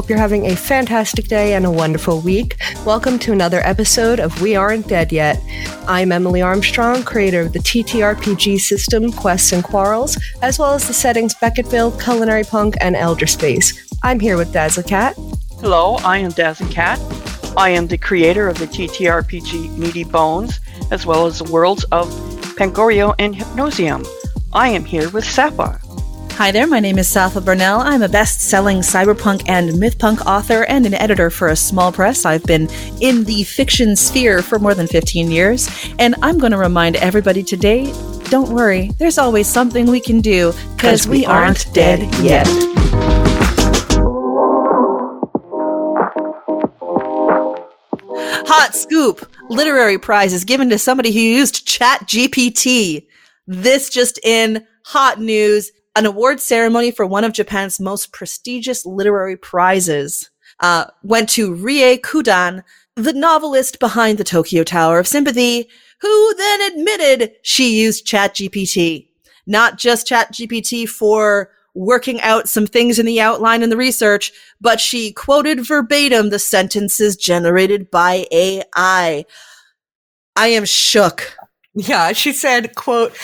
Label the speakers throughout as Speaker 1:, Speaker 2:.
Speaker 1: hope you're having a fantastic day and a wonderful week. Welcome to another episode of We Aren't Dead Yet. I'm Emily Armstrong, creator of the TTRPG system Quests and Quarrels, as well as the settings Beckettville, Culinary Punk, and Elder Space. I'm here with Dazzle Cat.
Speaker 2: Hello, I am Dazzle Cat. I am the creator of the TTRPG Meaty Bones, as well as the worlds of Pangorio and Hypnosium. I am here with Sapha.
Speaker 3: Hi there, my name is Sapha Burnell. I'm a best selling cyberpunk and mythpunk author and an editor for a small press. I've been in the fiction sphere for more than 15 years, and I'm going to remind everybody today don't worry, there's always something we can do because we, we aren't, aren't dead yet. Hot scoop! Literary prize is given to somebody who used Chat GPT. This just in hot news an award ceremony for one of Japan's most prestigious literary prizes uh, went to Rie Kudan, the novelist behind the Tokyo Tower of Sympathy, who then admitted she used ChatGPT. Not just ChatGPT for working out some things in the outline and the research, but she quoted verbatim the sentences generated by AI. I am shook.
Speaker 1: Yeah, she said, quote,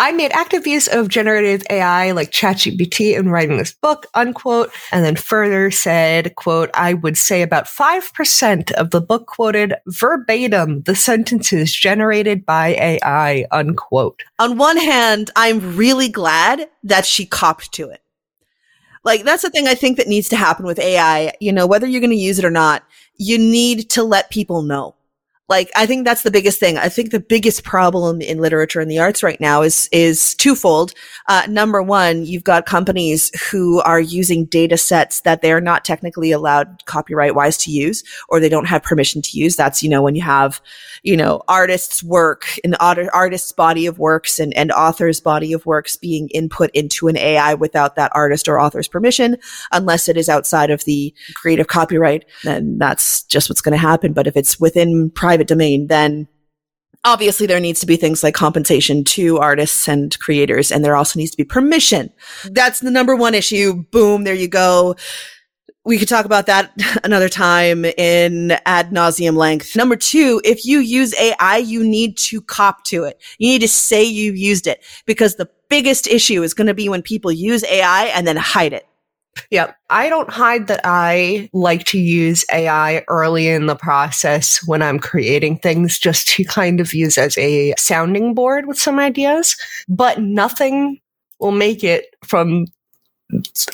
Speaker 1: I made active use of generative AI like ChatGPT in writing this book, unquote. And then further said, quote, I would say about 5% of the book quoted verbatim the sentences generated by AI, unquote.
Speaker 3: On one hand, I'm really glad that she copped to it. Like, that's the thing I think that needs to happen with AI. You know, whether you're going to use it or not, you need to let people know like i think that's the biggest thing. I think the biggest problem in literature and the arts right now is is twofold. Uh, number one you've got companies who are using data sets that they're not technically allowed copyright wise to use or they don't have permission to use. That's you know when you have you know artists work an artist's body of works and, and author's body of works being input into an ai without that artist or author's permission unless it is outside of the creative copyright then that's just what's going to happen. But if it's within private private domain, then obviously there needs to be things like compensation to artists and creators, and there also needs to be permission. That's the number one issue. Boom, there you go. We could talk about that another time in ad nauseum length. Number two, if you use AI, you need to cop to it. You need to say you used it because the biggest issue is going to be when people use AI and then hide it.
Speaker 1: Yeah, I don't hide that I like to use AI early in the process when I'm creating things just to kind of use as a sounding board with some ideas, but nothing will make it from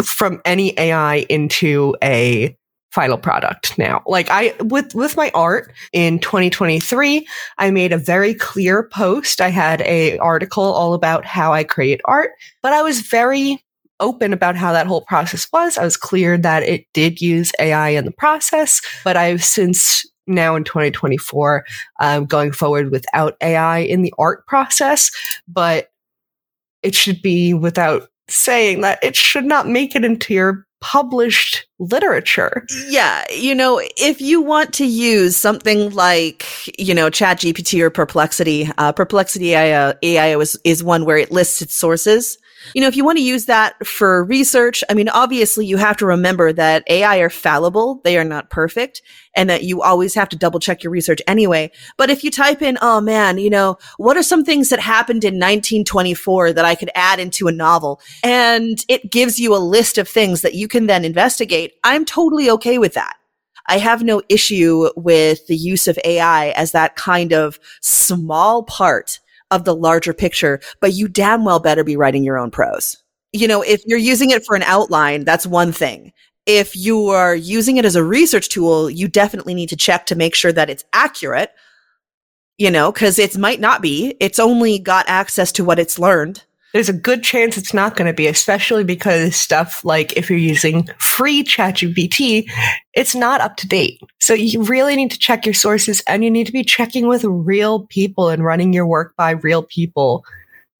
Speaker 1: from any AI into a final product now. Like I with with my art in 2023, I made a very clear post. I had a article all about how I create art, but I was very open about how that whole process was. I was clear that it did use AI in the process, but I've since now in 2024 um, going forward without AI in the art process. But it should be without saying that it should not make it into your published literature.
Speaker 3: Yeah, you know, if you want to use something like, you know, ChatGPT or Perplexity, uh, Perplexity AI, AI is, is one where it lists its sources you know, if you want to use that for research, I mean, obviously you have to remember that AI are fallible. They are not perfect and that you always have to double check your research anyway. But if you type in, oh man, you know, what are some things that happened in 1924 that I could add into a novel? And it gives you a list of things that you can then investigate. I'm totally okay with that. I have no issue with the use of AI as that kind of small part of the larger picture, but you damn well better be writing your own prose. You know, if you're using it for an outline, that's one thing. If you are using it as a research tool, you definitely need to check to make sure that it's accurate, you know, because it might not be. It's only got access to what it's learned
Speaker 1: there's a good chance it's not going to be, especially because stuff like if you're using free ChatGPT, it's not up to date. So you really need to check your sources and you need to be checking with real people and running your work by real people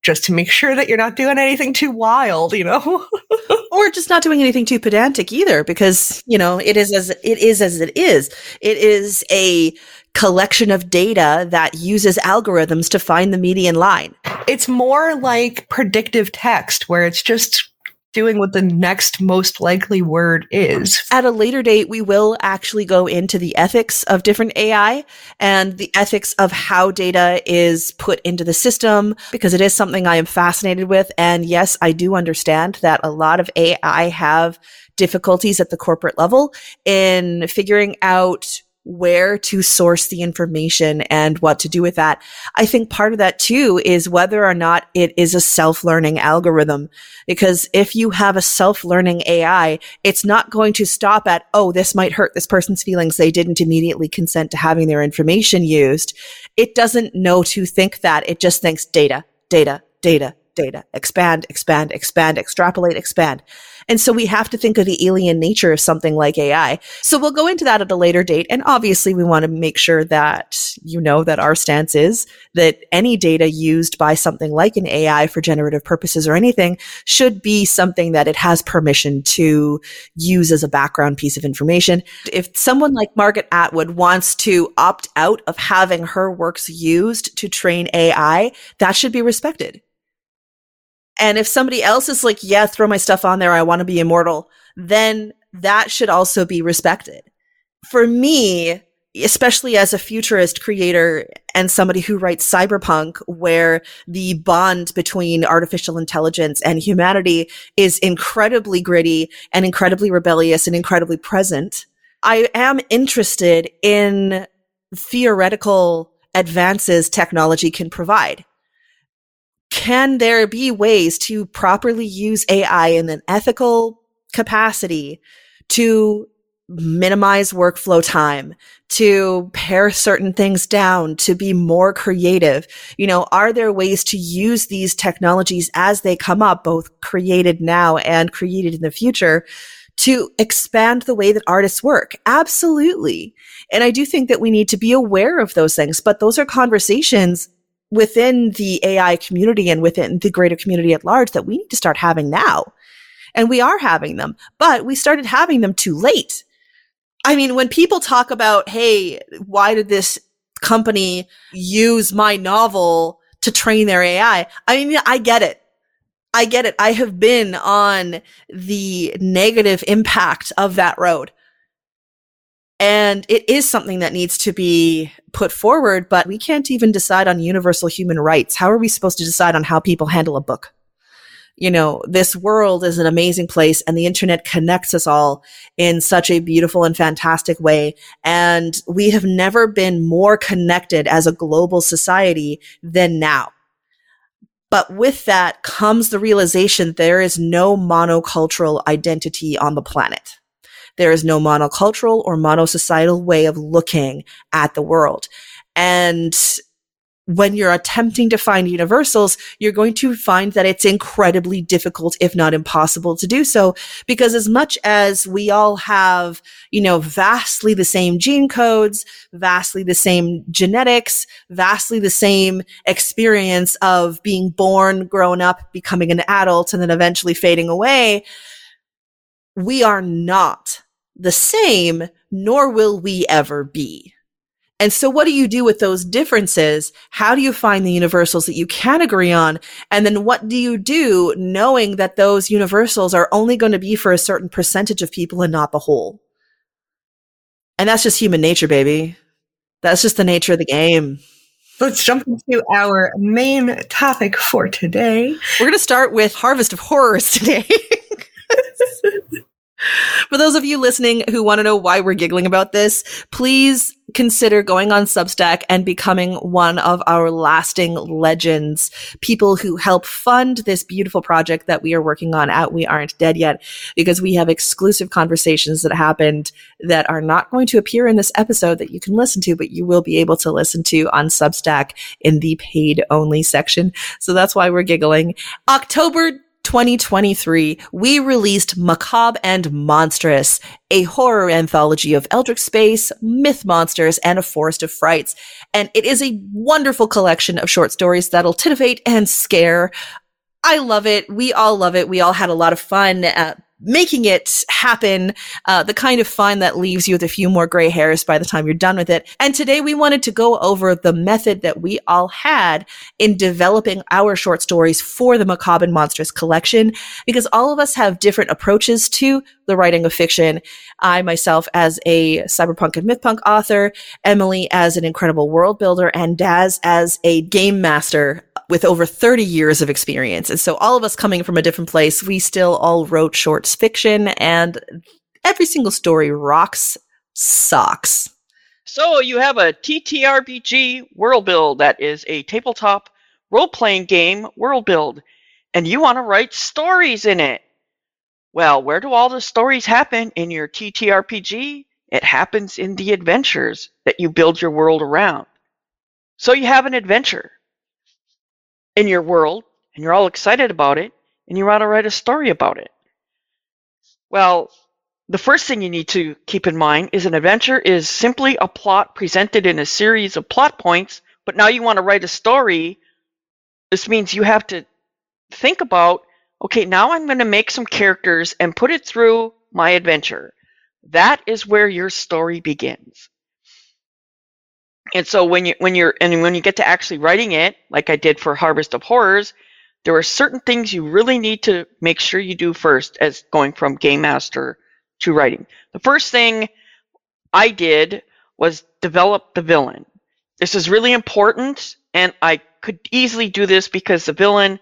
Speaker 1: just to make sure that you're not doing anything too wild, you know?
Speaker 3: or just not doing anything too pedantic either because, you know, it is as it is as it is. It is a collection of data that uses algorithms to find the median line.
Speaker 1: It's more like predictive text where it's just doing what the next most likely word is.
Speaker 3: At a later date, we will actually go into the ethics of different AI and the ethics of how data is put into the system because it is something I am fascinated with. And yes, I do understand that a lot of AI have difficulties at the corporate level in figuring out where to source the information and what to do with that. I think part of that too is whether or not it is a self-learning algorithm. Because if you have a self-learning AI, it's not going to stop at, oh, this might hurt this person's feelings. They didn't immediately consent to having their information used. It doesn't know to think that. It just thinks data, data, data, data, expand, expand, expand, extrapolate, expand. And so we have to think of the alien nature of something like AI. So we'll go into that at a later date. And obviously we want to make sure that you know that our stance is that any data used by something like an AI for generative purposes or anything should be something that it has permission to use as a background piece of information. If someone like Margaret Atwood wants to opt out of having her works used to train AI, that should be respected. And if somebody else is like, yeah, throw my stuff on there. I want to be immortal. Then that should also be respected. For me, especially as a futurist creator and somebody who writes cyberpunk where the bond between artificial intelligence and humanity is incredibly gritty and incredibly rebellious and incredibly present. I am interested in theoretical advances technology can provide can there be ways to properly use AI in an ethical capacity to minimize workflow time, to pare certain things down, to be more creative? You know, are there ways to use these technologies as they come up, both created now and created in the future? To expand the way that artists work. Absolutely. And I do think that we need to be aware of those things, but those are conversations within the AI community and within the greater community at large that we need to start having now. And we are having them, but we started having them too late. I mean, when people talk about, hey, why did this company use my novel to train their AI? I mean, I get it. I get it. I have been on the negative impact of that road. And it is something that needs to be put forward, but we can't even decide on universal human rights. How are we supposed to decide on how people handle a book? You know, this world is an amazing place and the internet connects us all in such a beautiful and fantastic way. And we have never been more connected as a global society than now. But with that comes the realization there is no monocultural identity on the planet. There is no monocultural or monosocietal way of looking at the world. And when you're attempting to find universals, you're going to find that it's incredibly difficult, if not impossible to do so. Because as much as we all have, you know, vastly the same gene codes, vastly the same genetics, vastly the same experience of being born, growing up, becoming an adult, and then eventually fading away, we are not the same, nor will we ever be. And so what do you do with those differences? How do you find the universals that you can agree on? And then what do you do knowing that those universals are only going to be for a certain percentage of people and not the whole? And that's just human nature, baby. That's just the nature of the game.
Speaker 1: Let's jump into our main topic for today.
Speaker 3: We're going to start with Harvest of Horrors today. For those of you listening who want to know why we're giggling about this, please consider going on Substack and becoming one of our lasting legends, people who help fund this beautiful project that we are working on at We Aren't Dead Yet, because we have exclusive conversations that happened that are not going to appear in this episode that you can listen to, but you will be able to listen to on Substack in the paid only section. So that's why we're giggling. October 2023, we released Macabre and Monstrous, a horror anthology of Eldritch Space, myth monsters, and a forest of frights. And it is a wonderful collection of short stories that'll titivate and scare. I love it. We all love it. We all had a lot of fun uh, making it happen, uh, the kind of fun that leaves you with a few more gray hairs by the time you're done with it. And today we wanted to go over the method that we all had in developing our short stories for the Macabre and Monstrous collection, because all of us have different approaches to the writing of fiction. I myself as a cyberpunk and mythpunk author, Emily as an incredible world builder, and Daz as a game master with over 30 years of experience. And so all of us coming from a different place, we still all wrote shorts fiction and every single story rocks socks.
Speaker 2: So you have a TTRPG world build that is a tabletop role-playing game world build and you want to write stories in it. Well, where do all the stories happen in your TTRPG? It happens in the adventures that you build your world around. So you have an adventure in your world and you're all excited about it and you want to write a story about it. Well, the first thing you need to keep in mind is an adventure is simply a plot presented in a series of plot points, but now you want to write a story. This means you have to think about okay, now I'm going to make some characters and put it through my adventure. That is where your story begins. And so when you when you're and when you get to actually writing it, like I did for Harvest of Horrors, there are certain things you really need to make sure you do first as going from game master to writing. The first thing I did was develop the villain. This is really important and I could easily do this because the villain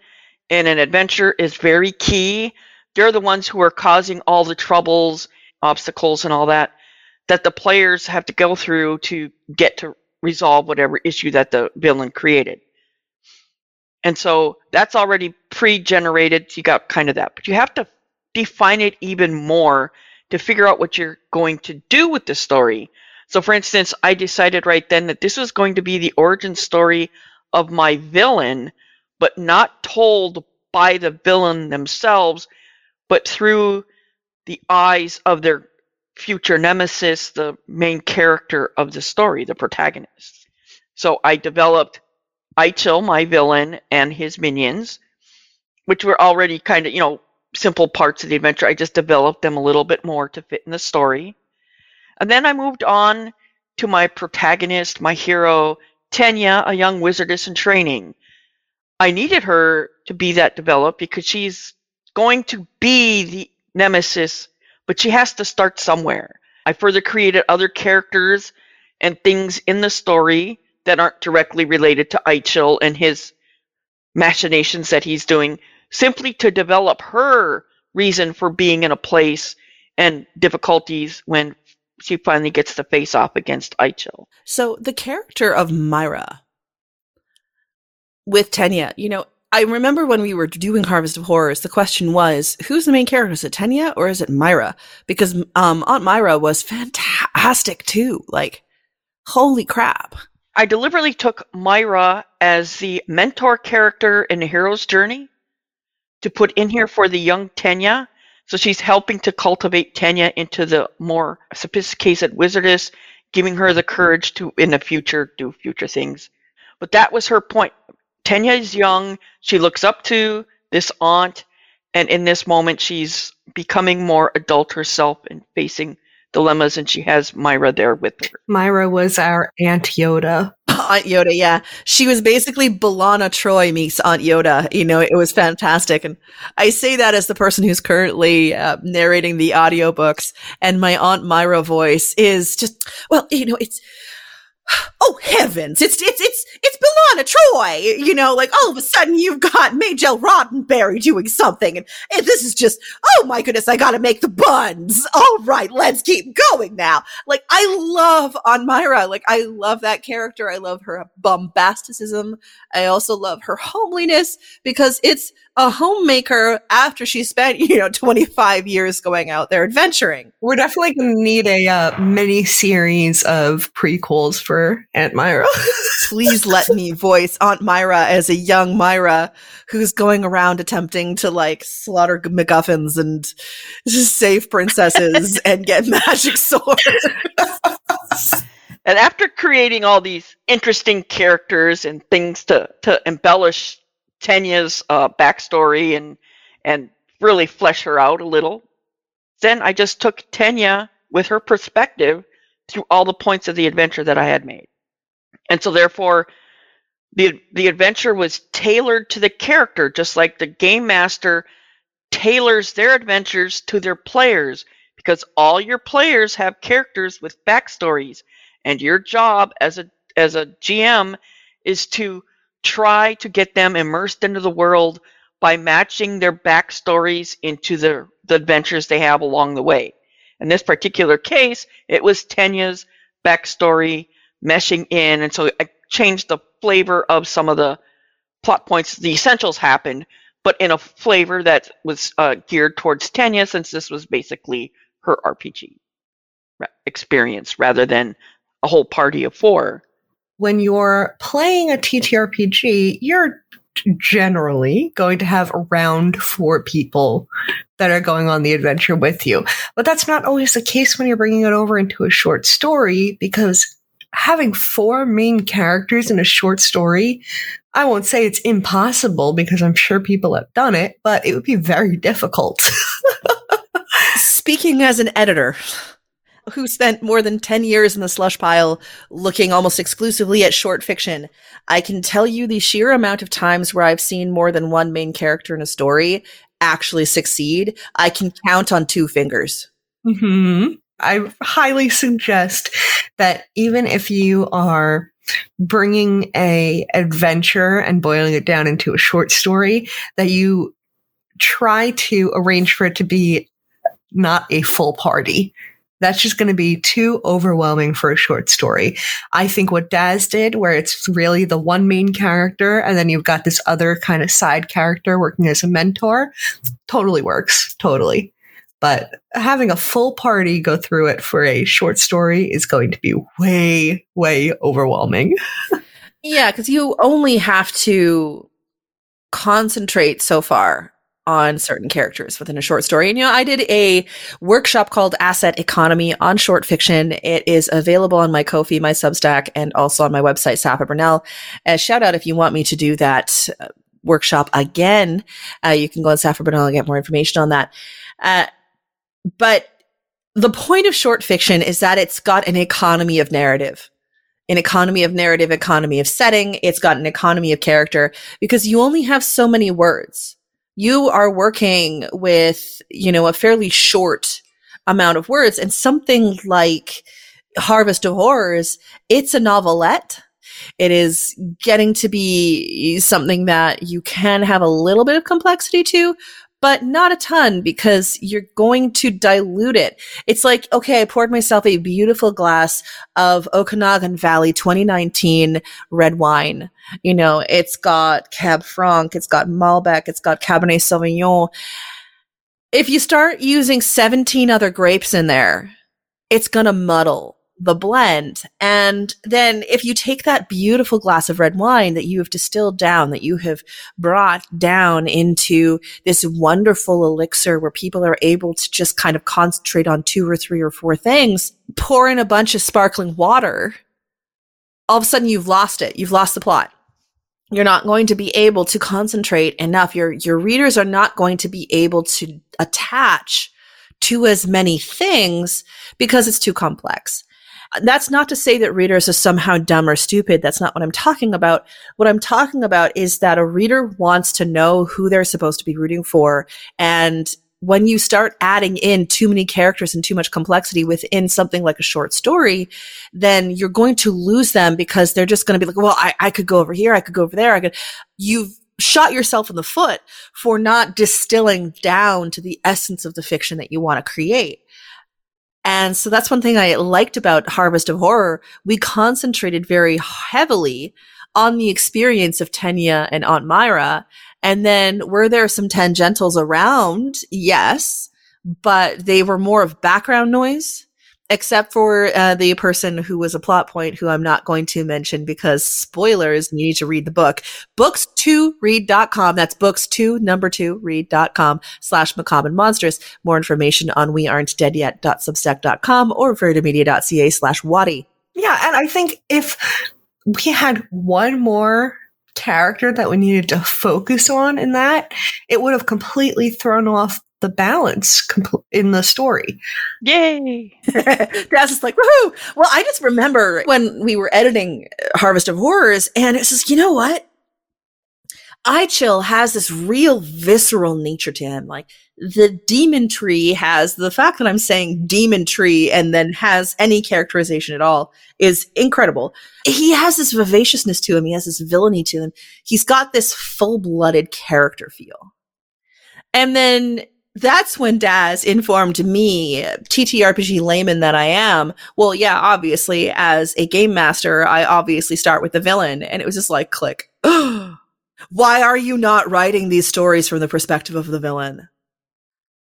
Speaker 2: in an adventure is very key. They're the ones who are causing all the troubles, obstacles and all that that the players have to go through to get to resolve whatever issue that the villain created. And so that's already pre-generated. You got kind of that, but you have to define it even more to figure out what you're going to do with the story. So for instance, I decided right then that this was going to be the origin story of my villain, but not told by the villain themselves, but through the eyes of their future nemesis, the main character of the story, the protagonist. So I developed Eichel, my villain, and his minions, which were already kind of, you know, simple parts of the adventure. I just developed them a little bit more to fit in the story. And then I moved on to my protagonist, my hero, Tenya, a young wizardess in training. I needed her to be that developed because she's going to be the nemesis but she has to start somewhere. I further created other characters and things in the story that aren't directly related to Eichel and his machinations that he's doing, simply to develop her reason for being in a place and difficulties when she finally gets to face off against Eichel.
Speaker 3: So the character of Myra with Tenya, you know, I remember when we were doing Harvest of Horrors, the question was, who's the main character? Is it Tenya or is it Myra? Because um, Aunt Myra was fantastic too. Like, holy crap.
Speaker 2: I deliberately took Myra as the mentor character in the hero's journey to put in here for the young Tenya. So she's helping to cultivate Tenya into the more sophisticated wizardess, giving her the courage to, in the future, do future things. But that was her point. Tenya is young. She looks up to this aunt, and in this moment, she's becoming more adult herself and facing dilemmas, and she has Myra there with her.
Speaker 1: Myra was our Aunt Yoda.
Speaker 3: Aunt Yoda, yeah. She was basically Lwaxana Troi meets Aunt Yoda. You know, it was fantastic. And I say that as the person who's currently uh, narrating the audiobooks, and my Aunt Myra voice is just, well, you know, it's, oh heavens, it's it's it's it's Lwaxana Troi. You know, like all of a sudden you've got Majel Roddenberry doing something, and, and this is just oh my goodness, I gotta make the buns. All right, let's keep going now. Like I love Aunt Myra. Like I love that character. I love her bombasticism. I also love her homeliness because it's a homemaker after she spent, you know, 25 years going out there adventuring.
Speaker 1: We're definitely going to need a uh, mini series of prequels for Aunt Myra.
Speaker 3: Please let me voice Aunt Myra as a young Myra who's going around attempting to like slaughter MacGuffins and save princesses and get magic swords.
Speaker 2: and after creating all these interesting characters and things to, to embellish Tenya's uh, backstory and and really flesh her out a little, then I just took Tenya with her perspective through all the points of the adventure that I had made. And so therefore the the adventure was tailored to the character just like the game master tailors their adventures to their players because all your players have characters with backstories and your job as a as a GM is to try to get them immersed into the world by matching their backstories into the, the adventures they have along the way. In this particular case, it was Tenya's backstory meshing in, and so I changed the flavor of some of the plot points. The essentials happened, but in a flavor that was uh, geared towards Tenya, since this was basically her RPG experience rather than a whole party of four.
Speaker 1: When you're playing a TTRPG, you're generally going to have around four people that are going on the adventure with you. But that's not always the case when you're bringing it over into a short story because having four main characters in a short story, I won't say it's impossible because I'm sure people have done it, but it would be very difficult.
Speaker 3: Speaking as an editor, who spent more than 10 years in the slush pile looking almost exclusively at short fiction, I can tell you the sheer amount of times where I've seen more than one main character in a story actually succeed. I can count on two fingers.
Speaker 1: Mm-hmm. I highly suggest that even if you are bringing a adventure and boiling it down into a short story, that you try to arrange for it to be not a full party that's just going to be too overwhelming for a short story. I think what Daz did, where it's really the one main character and then you've got this other kind of side character working as a mentor, totally works. Totally. But having a full party go through it for a short story is going to be way, way overwhelming.
Speaker 3: yeah, because you only have to concentrate so far on certain characters within a short story. And you know, I did a workshop called Asset Economy on short fiction. It is available on my Ko-fi, my Substack, and also on my website, Sapha Burnell. Uh, shout out if you want me to do that uh, workshop again. Uh, you can go on Sapha Burnell and get more information on that. Uh, but the point of short fiction is that it's got an economy of narrative an economy of narrative, economy of setting. It's got an economy of character because you only have so many words you are working with, you know, a fairly short amount of words and something like Harvest of Horrors, it's a novelette. It is getting to be something that you can have a little bit of complexity to, but not a ton because you're going to dilute it. It's like, okay, I poured myself a beautiful glass of Okanagan Valley 2019 red wine. You know, it's got Cab Franc, it's got Malbec, it's got Cabernet Sauvignon. If you start using 17 other grapes in there, it's going to muddle the blend. And then if you take that beautiful glass of red wine that you have distilled down, that you have brought down into this wonderful elixir where people are able to just kind of concentrate on two or three or four things, pour in a bunch of sparkling water, all of a sudden you've lost it. You've lost the plot. You're not going to be able to concentrate enough. Your, your readers are not going to be able to attach to as many things because it's too complex that's not to say that readers are somehow dumb or stupid. That's not what I'm talking about. What I'm talking about is that a reader wants to know who they're supposed to be rooting for. And when you start adding in too many characters and too much complexity within something like a short story, then you're going to lose them because they're just going to be like, well, I, I could go over here. I could go over there. I could, you've shot yourself in the foot for not distilling down to the essence of the fiction that you want to create. And so that's one thing I liked about Harvest of Horror. We concentrated very heavily on the experience of Tenya and Aunt Myra. And then were there some tangentials around? Yes, but they were more of background noise except for uh, the person who was a plot point who I'm not going to mention because spoilers, you need to read the book. Books2read.com. That's books2, number two, read.com slash macabre and monstrous. More information on we aren't dead yet.substack.com or vertimedia.ca slash waddy.
Speaker 1: Yeah. And I think if we had one more character that we needed to focus on in that, it would have completely thrown off the balance compl- in the story.
Speaker 2: Yay!
Speaker 3: Daz is like, woohoo! Well, I just remember when we were editing Harvest of Horrors, and it says, you know what? Eichel has this real visceral nature to him. Like the demon tree has the fact that I'm saying demon tree and then has any characterization at all is incredible. He has this vivaciousness to him. He has this villainy to him. He's got this full blooded character feel. And then that's when Daz informed me, TTRPG layman that I am. Well, yeah, obviously, as a game master, I obviously start with the villain. And it was just like, click. Why are you not writing these stories from the perspective of the villain?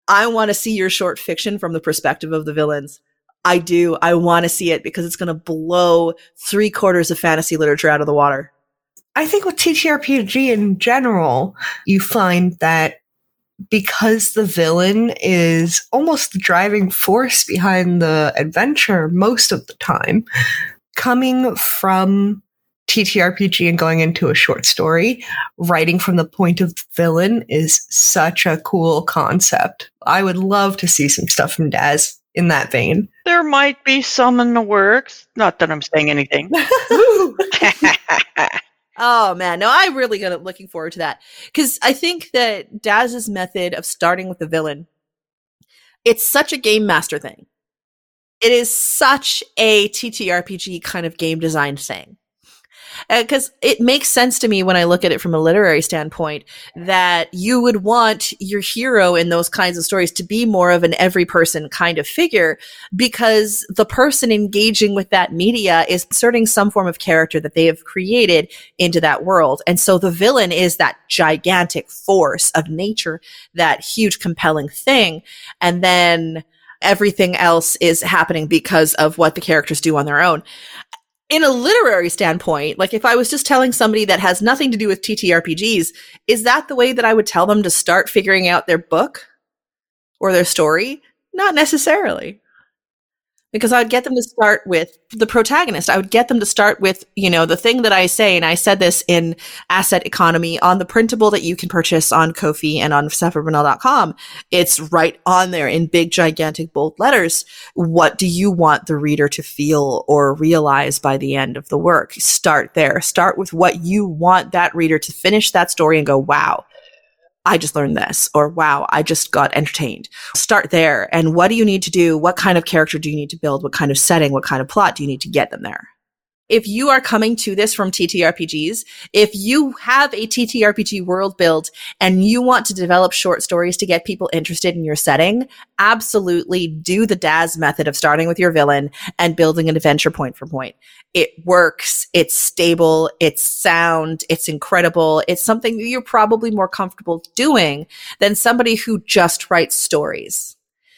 Speaker 3: I want to see your short fiction from the perspective of the villains. I do. I want to see it because it's going to blow three quarters of fantasy literature out of the water.
Speaker 1: I think with TTRPG in general, you find that because the villain is almost the driving force behind the adventure most of the time, coming from TTRPG and going into a short story, writing from the point of the villain is such a cool concept. I would love to see some stuff from Daz in that vein.
Speaker 2: There might be some in the works. Not that I'm saying anything.
Speaker 3: oh man, no, I'm really gonna looking forward to that. Because I think that Daz's method of starting with the villain, it's such a game master thing. It is such a TTRPG kind of game design thing because uh, it makes sense to me when I look at it from a literary standpoint that you would want your hero in those kinds of stories to be more of an every person kind of figure because the person engaging with that media is inserting some form of character that they have created into that world. And so the villain is that gigantic force of nature, that huge compelling thing. And then everything else is happening because of what the characters do on their own in a literary standpoint, like if I was just telling somebody that has nothing to do with TTRPGs, is that the way that I would tell them to start figuring out their book or their story? Not necessarily because I would get them to start with the protagonist. I would get them to start with, you know, the thing that I say, and I said this in Asset Economy on the printable that you can purchase on Ko-fi and on SaphaBurnell.com. It's right on there in big, gigantic, bold letters. What do you want the reader to feel or realize by the end of the work? Start there. Start with what you want that reader to finish that story and go, wow, I just learned this, or wow, I just got entertained. Start there. And what do you need to do? What kind of character do you need to build? What kind of setting? What kind of plot do you need to get them there? if you are coming to this from TTRPGs, if you have a TTRPG world build and you want to develop short stories to get people interested in your setting, absolutely do the Daz method of starting with your villain and building an adventure point for point. It works. It's stable. It's sound. It's incredible. It's something you're probably more comfortable doing than somebody who just writes stories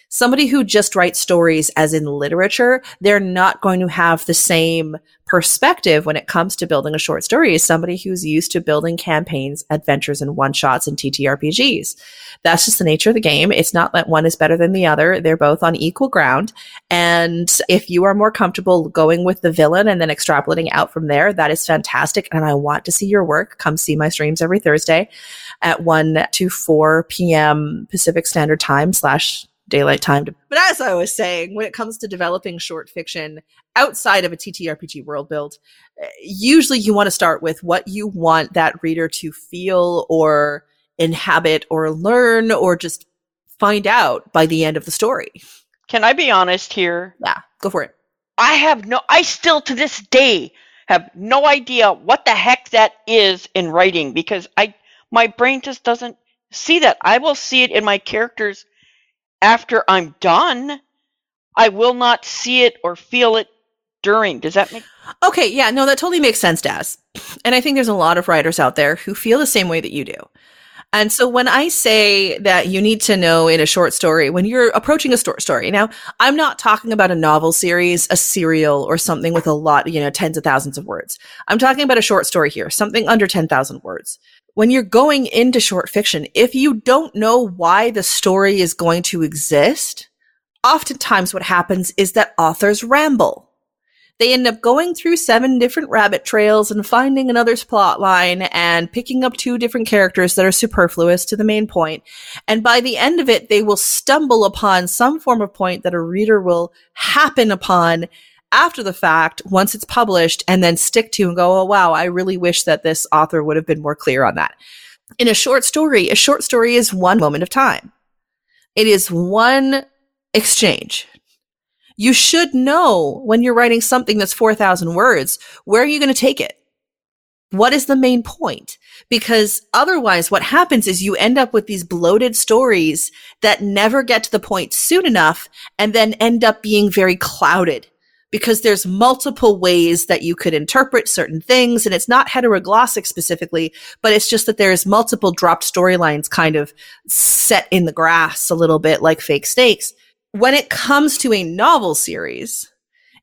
Speaker 3: somebody who just writes stories as in literature, they're not going to have the same perspective when it comes to building a short story as somebody who's used to building campaigns, adventures, and one shots and TTRPGs. That's just the nature of the game. It's not that one is better than the other. They're both on equal ground. And if you are more comfortable going with the villain and then extrapolating out from there, that is fantastic. And I want to see your work. Come see my streams every Thursday at 1 to 4 p.m. Pacific Standard Time slash daylight time. To- but as I was saying, when it comes to developing short fiction outside of a TTRPG world build, eh, usually you want to start with what you want that reader to feel or inhabit or learn or just find out by the end of the story.
Speaker 2: Can I be honest here?
Speaker 3: Yeah, go for it.
Speaker 2: I have no, I still to this day have no idea what the heck that is in writing because I, my brain just doesn't see that. I will see it in my characters after I'm done. I will not see it or feel it during. Does that make
Speaker 3: Okay, yeah, no, that totally makes sense, Daz. And I think there's a lot of writers out there who feel the same way that you do. And so when I say that you need to know in a short story, when you're approaching a short story, now I'm not talking about a novel series, a serial, or something with a lot, you know, tens of thousands of words. I'm talking about a short story here, something under 10,000 words when you're going into short fiction, if you don't know why the story is going to exist, oftentimes what happens is that authors ramble. They end up going through seven different rabbit trails and finding another's plot line and picking up two different characters that are superfluous to the main point. And by the end of it, they will stumble upon some form of point that a reader will happen upon after the fact once it's published and then stick to and go, oh, wow, I really wish that this author would have been more clear on that. In a short story, a short story is one moment of time. It is one exchange. You should know when you're writing something that's 4,000 words, where are you going to take it? What is the main point? Because otherwise, what happens is you end up with these bloated stories that never get to the point soon enough and then end up being very clouded because there's multiple ways that you could interpret certain things and it's not heteroglossic specifically but it's just that there's multiple dropped storylines kind of set in the grass a little bit like fake stakes. When it comes to a novel series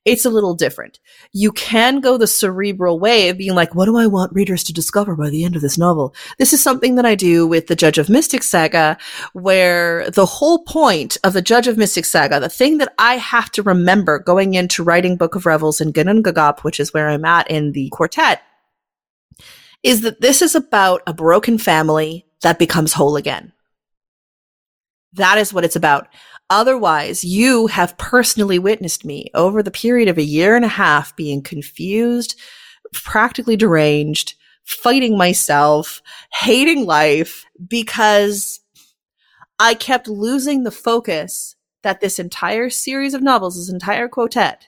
Speaker 3: it's a little different. You can go the cerebral way of being like, what do I want readers to discover by the end of this novel? This is something that I do with the Judge of Mystic saga, where the whole point of the Judge of Mystic saga, the thing that I have to remember going into writing Book of Revels and Ginnungagap, which is where I'm at in the quartet, is that this is about a broken family that becomes whole again. That is what it's about. Otherwise, you have personally witnessed me over the period of a year and a half being confused, practically deranged, fighting myself, hating life because I kept losing the focus that this entire series of novels, this entire quartet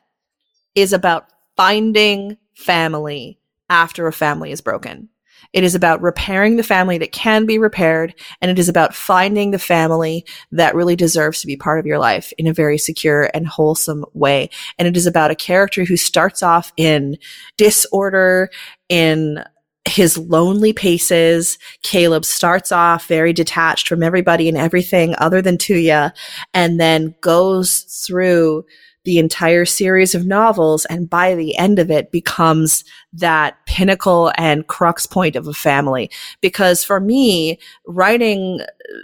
Speaker 3: is about finding family after a family is broken. It is about repairing the family that can be repaired. And it is about finding the family that really deserves to be part of your life in a very secure and wholesome way. And it is about a character who starts off in disorder, in his lonely paces. Caleb starts off very detached from everybody and everything other than Tuya and then goes through the entire series of novels and by the end of it becomes that pinnacle and crux point of a family. Because for me, writing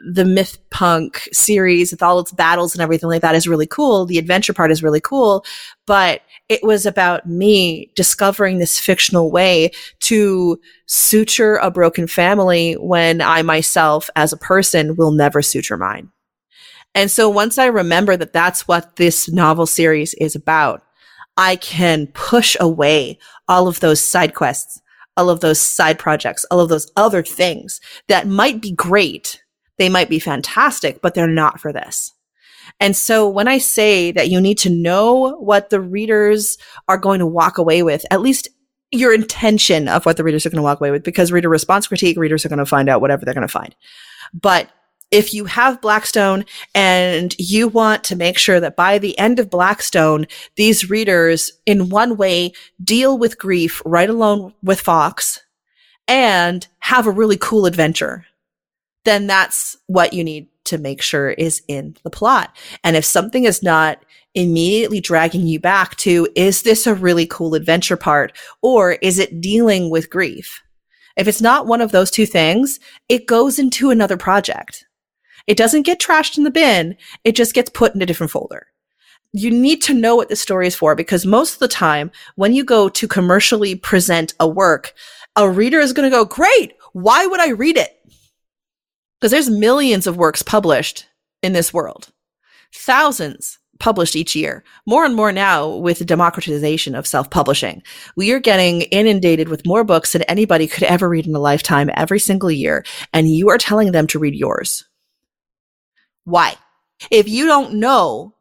Speaker 3: the myth punk series with all its battles and everything like that is really cool. The adventure part is really cool, but it was about me discovering this fictional way to suture a broken family when I myself as a person will never suture mine. And so once I remember that that's what this novel series is about, I can push away all of those side quests, all of those side projects, all of those other things that might be great. They might be fantastic, but they're not for this. And so when I say that you need to know what the readers are going to walk away with, at least your intention of what the readers are going to walk away with, because reader response critique, readers are going to find out whatever they're going to find. But if you have Blackstone and you want to make sure that by the end of Blackstone, these readers in one way deal with grief right along with Fox and have a really cool adventure, then that's what you need to make sure is in the plot. And if something is not immediately dragging you back to, is this a really cool adventure part or is it dealing with grief? If it's not one of those two things, it goes into another project. It doesn't get trashed in the bin. It just gets put in a different folder. You need to know what the story is for because most of the time when you go to commercially present a work, a reader is going to go, great. Why would I read it? Because there's millions of works published in this world. Thousands published each year. More and more now with the democratization of self-publishing. We are getting inundated with more books than anybody could ever read in a lifetime every single year. And you are telling them to read yours. Why? If you don't know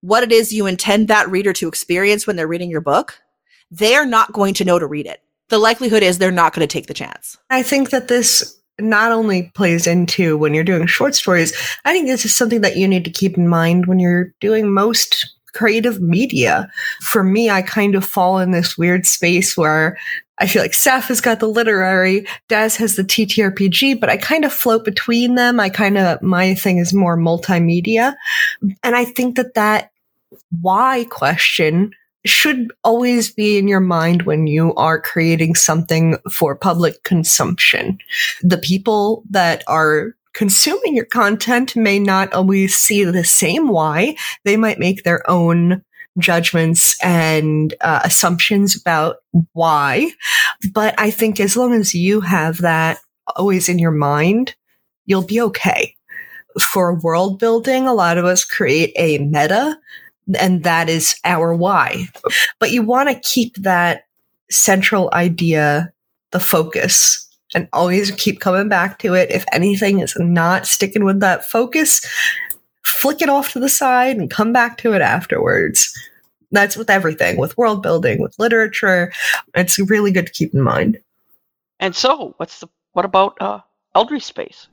Speaker 3: what it is you intend that reader to experience when they're reading your book, they're not going to know to read it. The likelihood is they're not going to take the chance.
Speaker 1: I think that this not only plays into when you're doing short stories, I think this is something that you need to keep in mind when you're doing most creative media. For me, I kind of fall in this weird space where I feel like Seth has got the literary, Daz has the TTRPG, but I kind of float between them. I kind of, my thing is more multimedia. And I think that that why question should always be in your mind when you are creating something for public consumption. The people that are consuming your content may not always see the same why. They might make their own judgments and uh, assumptions about why. But I think as long as you have that always in your mind, you'll be okay. For world building, a lot of us create a meta and that is our why. But you want to keep that central idea the focus and always keep coming back to it. If anything is not sticking with that focus, flick it off to the side and come back to it afterwards. That's with everything, with world building, with literature. It's really good to keep in mind.
Speaker 2: And so, what's the what about uh, Eldritch Space?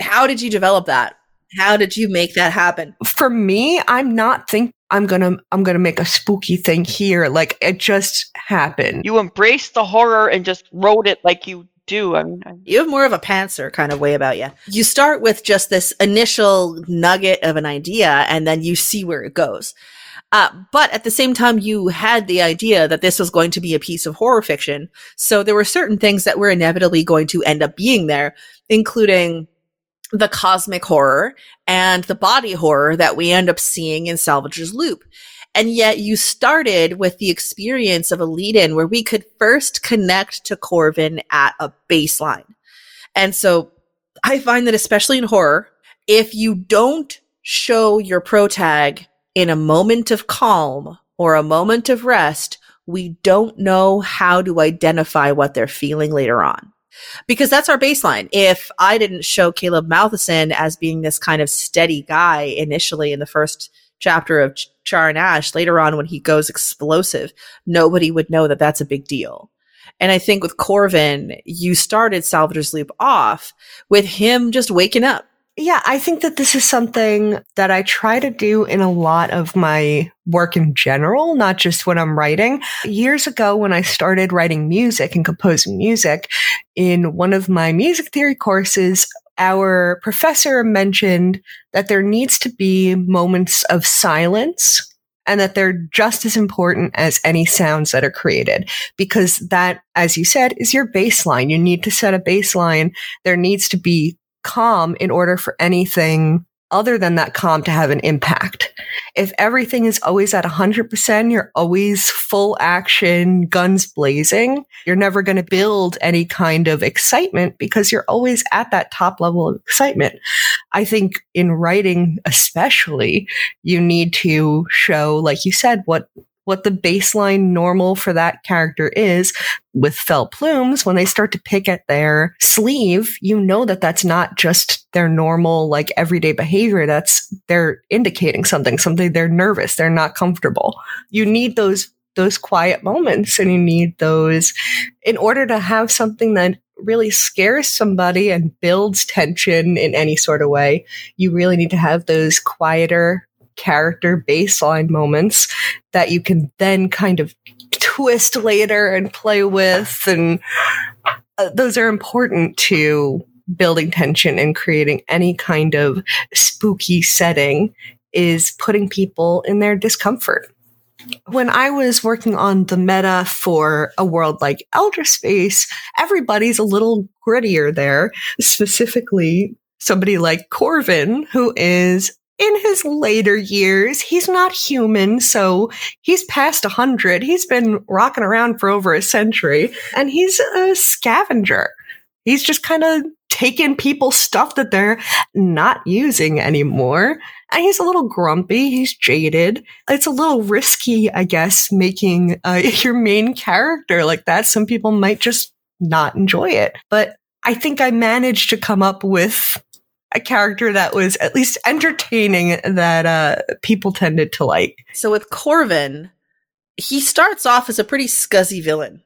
Speaker 3: How did you develop that? How did you make that happen?
Speaker 1: For me, I'm not think I'm gonna I'm gonna make a spooky thing here. Like it just happened.
Speaker 2: You embraced the horror and just wrote it like you do. I mean, I-
Speaker 3: You have more of a pantser kind of way about you. You start with just this initial nugget of an idea and then you see where it goes. Uh, but at the same time, you had the idea that this was going to be a piece of horror fiction. So there were certain things that were inevitably going to end up being there, including the cosmic horror and the body horror that we end up seeing in Salvager's Loop. And yet you started with the experience of a lead in where we could first connect to Corvin at a baseline. And so I find that especially in horror, if you don't show your protag in a moment of calm or a moment of rest, we don't know how to identify what they're feeling later on. Because that's our baseline. If I didn't show Caleb Matheson as being this kind of steady guy initially in the first chapter of Ch- Char and Ash, later on when he goes explosive, nobody would know that that's a big deal. And I think with Corvin, you started Salvager's Loop off with him just waking up.
Speaker 1: Yeah, I think that this is something that I try to do in a lot of my work in general, not just when I'm writing. Years ago, when I started writing music and composing music, in one of my music theory courses, our professor mentioned that there needs to be moments of silence and that they're just as important as any sounds that are created because that, as you said, is your baseline. You need to set a baseline. There needs to be calm in order for anything other than that calm to have an impact. If everything is always at 100%, you're always full action, guns blazing, you're never going to build any kind of excitement because you're always at that top level of excitement. I think in writing, especially, you need to show, like you said, what what the baseline normal for that character is with fell plumes when they start to pick at their sleeve you know that that's not just their normal like everyday behavior. That's they're indicating something something they're nervous they're not comfortable. You need those those quiet moments and you need those in order to have something that really scares somebody and builds tension in any sort of way you really need to have those quieter character baseline moments that you can then kind of twist later and play with. And uh, those are important to building tension and creating any kind of spooky setting is putting people in their discomfort. When I was working on the meta for a world like Eldritch Space, everybody's a little grittier there. Specifically, somebody like Corvin, who is in his later years, he's not human, so he's past a hundred. He's been rocking around for over a century, and he's a scavenger. He's just kind of taking people's stuff that they're not using anymore. And he's a little grumpy. He's jaded. It's a little risky, I guess, making uh, your main character like that. Some people might just not enjoy it. But I think I managed to come up with a character that was at least entertaining that uh, people tended to like.
Speaker 3: So with Corvin, he starts off as a pretty scuzzy villain.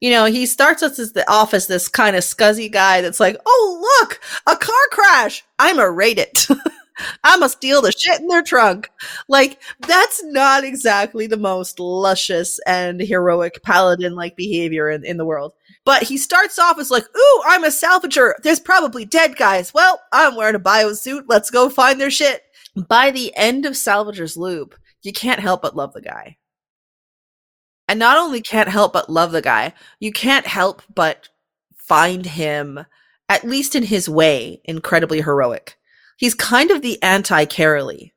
Speaker 3: You know, he starts us as the office, this kind of scuzzy guy that's like, "Oh, look, a car crash! I'ma raid it. I'ma steal the shit in their trunk." Like that's not exactly the most luscious and heroic paladin-like behavior in, in the world. But he starts off as like, "Ooh, I'm a salvager. There's probably dead guys. Well, I'm wearing a biosuit. Let's go find their shit." By the end of Salvager's Loop, you can't help but love the guy. And not only can't help but love the guy, you can't help but find him, at least in his way, incredibly heroic. He's kind of the anti Carolee.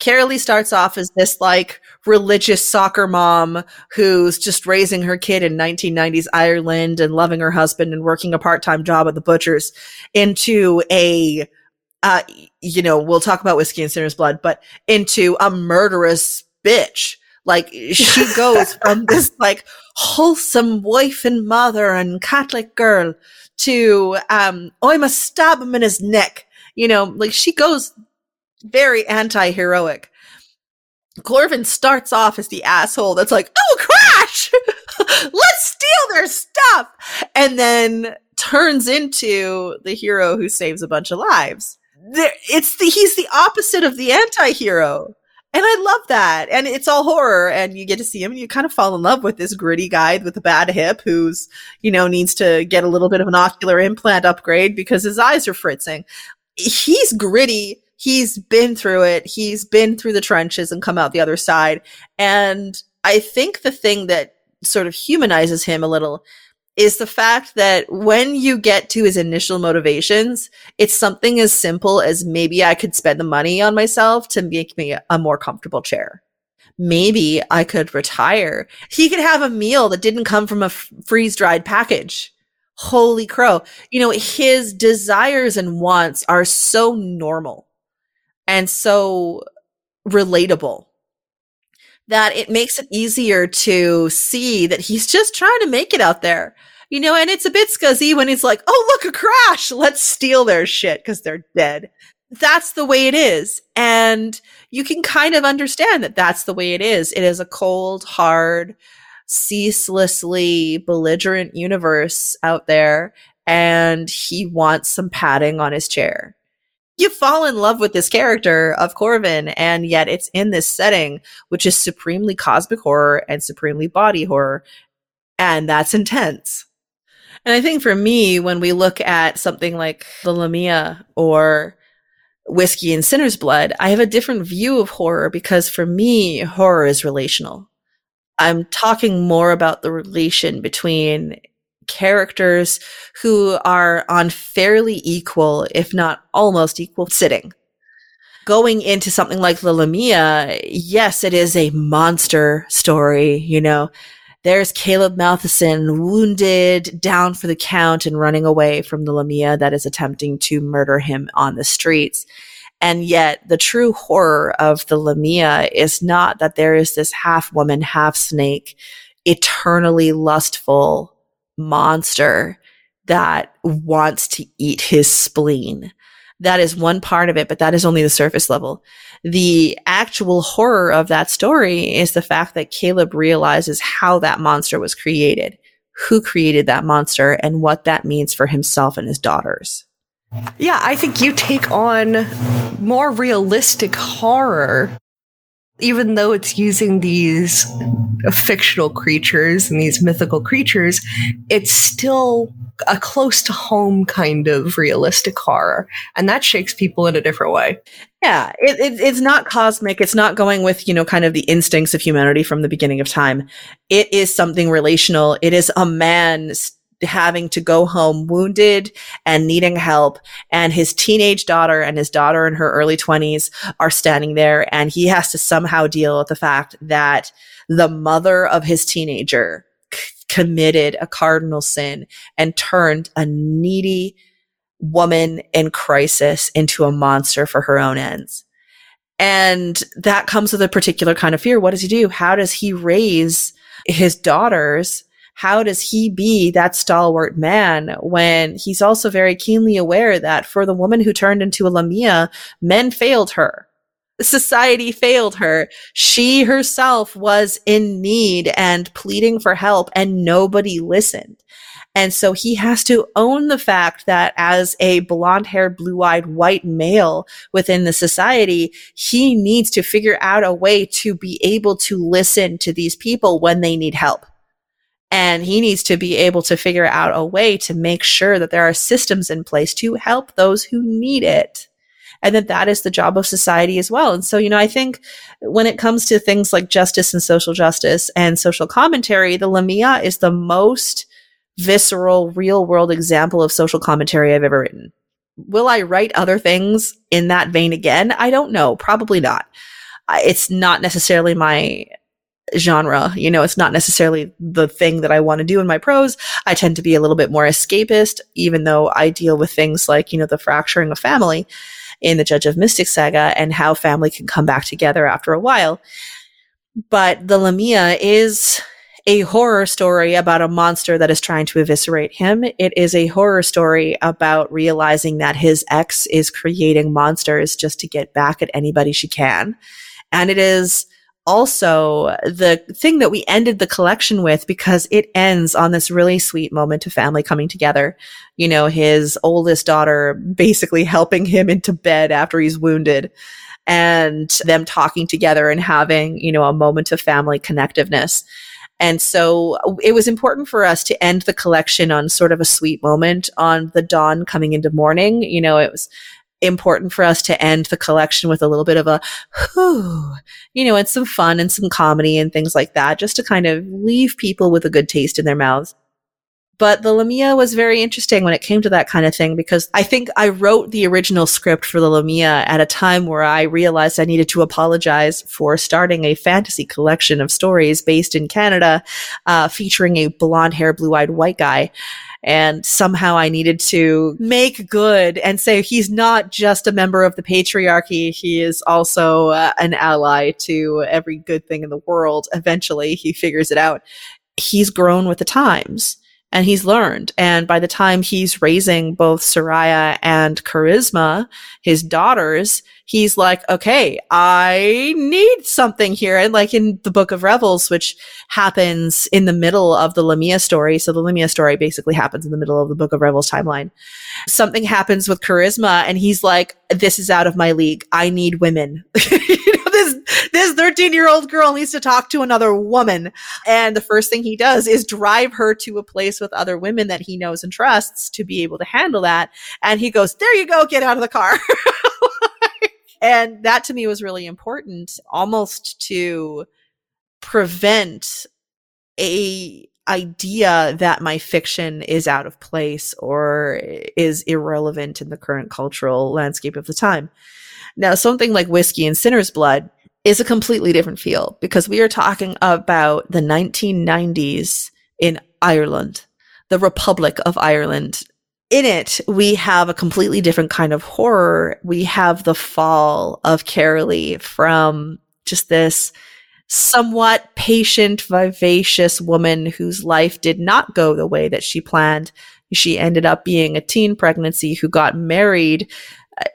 Speaker 3: Carolee starts off as this like religious soccer mom who's just raising her kid in 1990s Ireland and loving her husband and working a part-time job at the butcher's into a uh, you know, we'll talk about whiskey and sinner's blood, but into a murderous bitch. Like she goes from this like wholesome wife and mother and Catholic girl to, um, oh, I must stab him in his neck. You know, like she goes very anti-heroic. Corvin starts off as the asshole that's like, oh, crash! Let's steal their stuff! And then turns into the hero who saves a bunch of lives. There, it's the, he's the opposite of the anti-hero. And I love that. And it's all horror and you get to see him and you kind of fall in love with this gritty guy with a bad hip who's, you know, needs to get a little bit of an ocular implant upgrade because his eyes are fritzing. He's gritty he's been through it. He's been through the trenches and come out the other side. And I think the thing that sort of humanizes him a little is the fact that when you get to his initial motivations, it's something as simple as maybe I could spend the money on myself to make me a more comfortable chair. Maybe I could retire. He could have a meal that didn't come from a f- freeze dried package. Holy crow. You know, his desires and wants are so normal and so relatable that it makes it easier to see that he's just trying to make it out there. You know, and it's a bit scuzzy when he's like, oh, look, a crash. Let's steal their shit because they're dead. That's the way it is. And you can kind of understand that that's the way it is. It is a cold, hard, ceaselessly belligerent universe out there. And he wants some padding on his chair you fall in love with this character of Corvin, and yet it's in this setting, which is supremely cosmic horror and supremely body horror. And that's intense. And I think for me, when we look at something like the Lamia or Whiskey and Sinner's Blood, I have a different view of horror because for me, horror is relational. I'm talking more about the relation between characters who are on fairly equal, if not almost equal sitting. Going into something like La Lamia, yes, it is a monster story, you know. There's Caleb Matheson wounded, down for the count, and running away from the Lamia that is attempting to murder him on the streets. And yet, the true horror of the Lamia is not that there is this half woman, half snake, eternally lustful monster that wants to eat his spleen. That is one part of it, but that is only the surface level. The actual horror of that story is the fact that Caleb realizes how that monster was created, who created that monster, and what that means for himself and his daughters.
Speaker 1: Yeah, I think you take on more realistic horror even though it's using these fictional creatures and these mythical creatures, it's still a close to home kind of realistic horror. And that shakes people in a different way.
Speaker 3: Yeah, it, it, it's not cosmic. It's not going with, you know, kind of the instincts of humanity from the beginning of time. It is something relational. It is a man having to go home wounded and needing help. And his teenage daughter and his daughter in her early 20s are standing there. And he has to somehow deal with the fact that the mother of his teenager c- committed a cardinal sin and turned a needy woman in crisis into a monster for her own ends. And that comes with a particular kind of fear. What does he do? How does he raise his daughters how does he be that stalwart man when he's also very keenly aware that for the woman who turned into a Lamia, men failed her. Society failed her. She herself was in need and pleading for help and nobody listened. And so he has to own the fact that as a blonde haired, blue eyed white male within the society, he needs to figure out a way to be able to listen to these people when they need help. And he needs to be able to figure out a way to make sure that there are systems in place to help those who need it. And that that is the job of society as well. And so, you know, I think when it comes to things like justice and social justice and social commentary, the Lamia is the most visceral, real world example of social commentary I've ever written. Will I write other things in that vein again? I don't know. Probably not. it's not necessarily my genre. You know, it's not necessarily the thing that I want to do in my prose. I tend to be a little bit more escapist, even though I deal with things like, you know, the fracturing of family in the Judge of Mystic saga and how family can come back together after a while. But the Lamia is a horror story about a monster that is trying to eviscerate him. It is a horror story about realizing that his ex is creating monsters just to get back at anybody she can. And it is also the thing that we ended the collection with because it ends on this really sweet moment of family coming together. You know, his oldest daughter basically helping him into bed after he's wounded and them talking together and having, you know, a moment of family connectiveness. And so it was important for us to end the collection on sort of a sweet moment on the dawn coming into morning. You know, it was important for us to end the collection with a little bit of a whew, you know, and some fun and some comedy and things like that, just to kind of leave people with a good taste in their mouths. But the Lamia was very interesting when it came to that kind of thing because I think I wrote the original script for the Lamia at a time where I realized I needed to apologize for starting a fantasy collection of stories based in Canada, uh, featuring a blonde hair, blue eyed white guy. And somehow I needed to make good and say he's not just a member of the patriarchy. He is also uh, an ally to every good thing in the world. Eventually he figures it out. He's grown with the times and he's learned. And by the time he's raising both Soraya and Charisma, his daughters, he's like, okay, I need something here. And like in the Book of Revels, which happens in the middle of the Lamia story. So the Lamia story basically happens in the middle of the Book of Revels timeline. Something happens with Charisma and he's like, this is out of my league. I need women. this this 13 year old girl needs to talk to another woman. And the first thing he does is drive her to a place with other women that he knows and trusts to be able to handle that. And he goes, there you go, get out of the car. and that to me was really important, almost to prevent a idea that my fiction is out of place or is irrelevant in the current cultural landscape of the time. Now, something like Whiskey and Sinner's Blood is a completely different feel because we are talking about the 1990s in Ireland, the Republic of Ireland. In it, we have a completely different kind of horror. We have the fall of Carolee from just this somewhat patient, vivacious woman whose life did not go the way that she planned. She ended up being a teen pregnancy who got married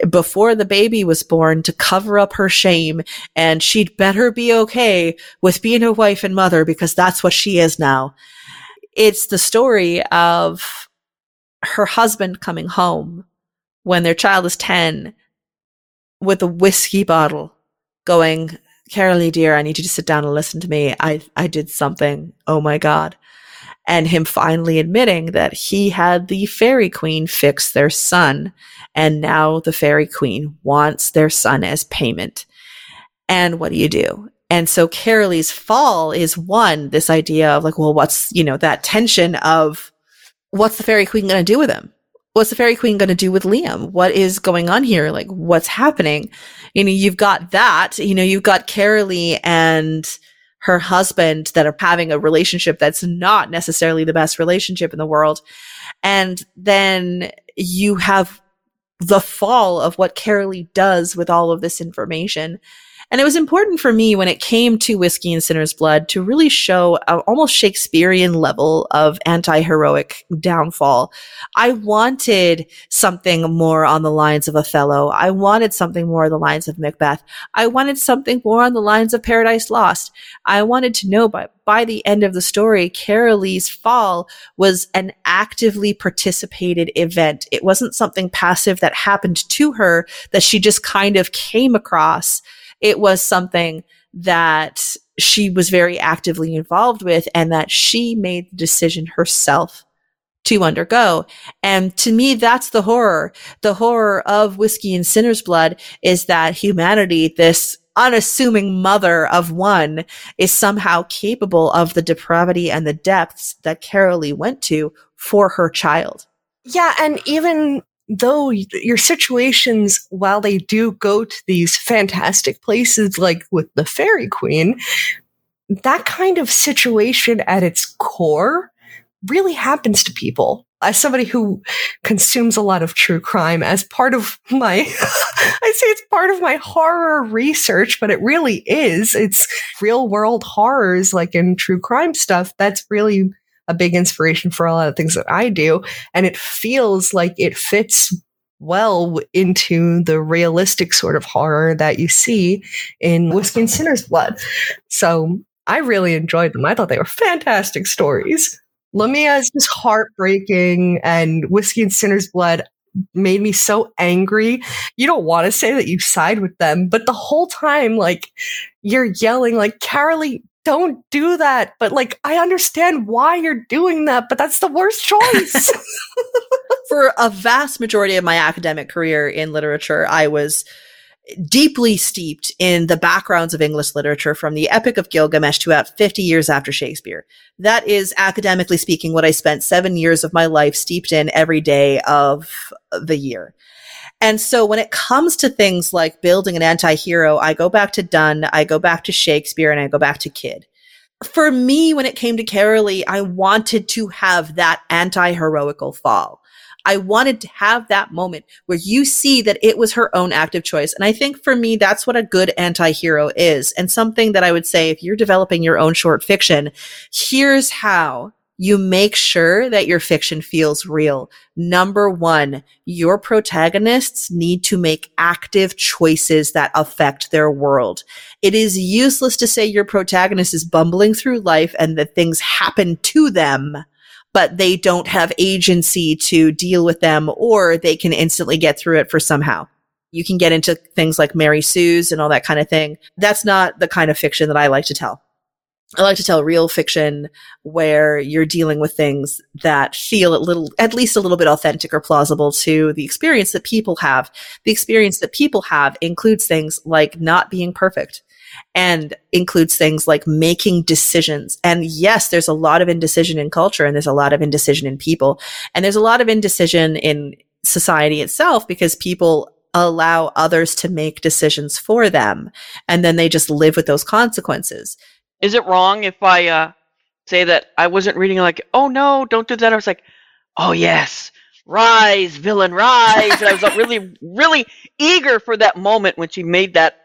Speaker 3: before the baby was born to cover up her shame and she'd better be okay with being a wife and mother because that's what she is now. It's the story of her husband coming home when their child is 10 with a whiskey bottle going, Carolee, dear, I need you to sit down and listen to me. I, I did something. Oh my God and him finally admitting that he had the fairy queen fix their son. And now the fairy queen wants their son as payment. And what do you do? And so carolee's fall is one this idea of like well what's you know that tension of what's the fairy queen going to do with him? What's the fairy queen going to do with liam? What is going on here? Like what's happening? You know you've got that you know you've got carolee and her husband that are having a relationship that's not necessarily the best relationship in the world. And then you have the fall of what Carolee does with all of this information. And it was important for me when it came to Whiskey and Sinner's Blood to really show an almost Shakespearean level of anti heroic downfall. I wanted something more on the lines of Othello. I wanted something more on the lines of Macbeth. I wanted something more on the lines of Paradise Lost. I wanted to know by, by the end of the story, Carolee's fall was an actively participated event. It wasn't something passive that happened to her that she just kind of came across it was something that she was very actively involved with and that she made the decision herself to undergo. And to me, that's the horror. The horror of Whiskey and Sinner's Blood is that humanity, this unassuming mother of one, is somehow capable of the depravity and the depths that Carolee went to for her child.
Speaker 1: Yeah. And even though your situations, while they do go to these fantastic places, like with the Fairy Queen, that kind of situation at its core really happens to people. As somebody who consumes a lot of true crime as part of my, I say it's part of my horror research, but it really is. It's real world horrors, like in true crime stuff. That's really a big inspiration for a lot of things that I do. And it feels like it fits well into the realistic sort of horror that you see in Whiskey and Sinner's Blood. So I really enjoyed them. I thought they were fantastic stories. Lamia is just heartbreaking, and Whiskey and Sinner's Blood made me so angry. You don't want to say that you side with them, but the whole time, like, you're yelling, like, Carolee, don't do that. But, like, I understand why you're doing that, but that's the worst choice.
Speaker 3: For a vast majority of my academic career in literature, I was deeply steeped in the backgrounds of English literature from the Epic of Gilgamesh to about 50 years after Shakespeare. That is, academically speaking, what I spent seven years of my life steeped in every day of the year. And so when it comes to things like building an anti-hero, I go back to Donne, I go back to Shakespeare, and I go back to Kyd. For me, when it came to Carolee, I wanted to have that anti-heroical fall. I wanted to have that moment where you see that it was her own active choice. And I think for me, that's what a good anti-hero is. And something that I would say, if you're developing your own short fiction, here's how you make sure that your fiction feels real. Number one, your protagonists need to make active choices that affect their world. It is useless to say your protagonist is bumbling through life and that things happen to them but they don't have agency to deal with them or they can instantly get through it for somehow. You can get into things like Mary Sue's and all that kind of thing. That's not the kind of fiction that I like to tell. I like to tell real fiction where you're dealing with things that feel a little, at least a little bit authentic or plausible to the experience that people have. The experience that people have includes things like not being perfect and includes things like making decisions. And yes, there's a lot of indecision in culture and there's a lot of indecision in people. And there's a lot of indecision in society itself because people allow others to make decisions for them and then they just live with those consequences.
Speaker 2: Is it wrong if I uh, say that I wasn't reading like, oh no, don't do that? I was like, oh yes, rise, villain, rise. and I was like, really, really eager for that moment when she made that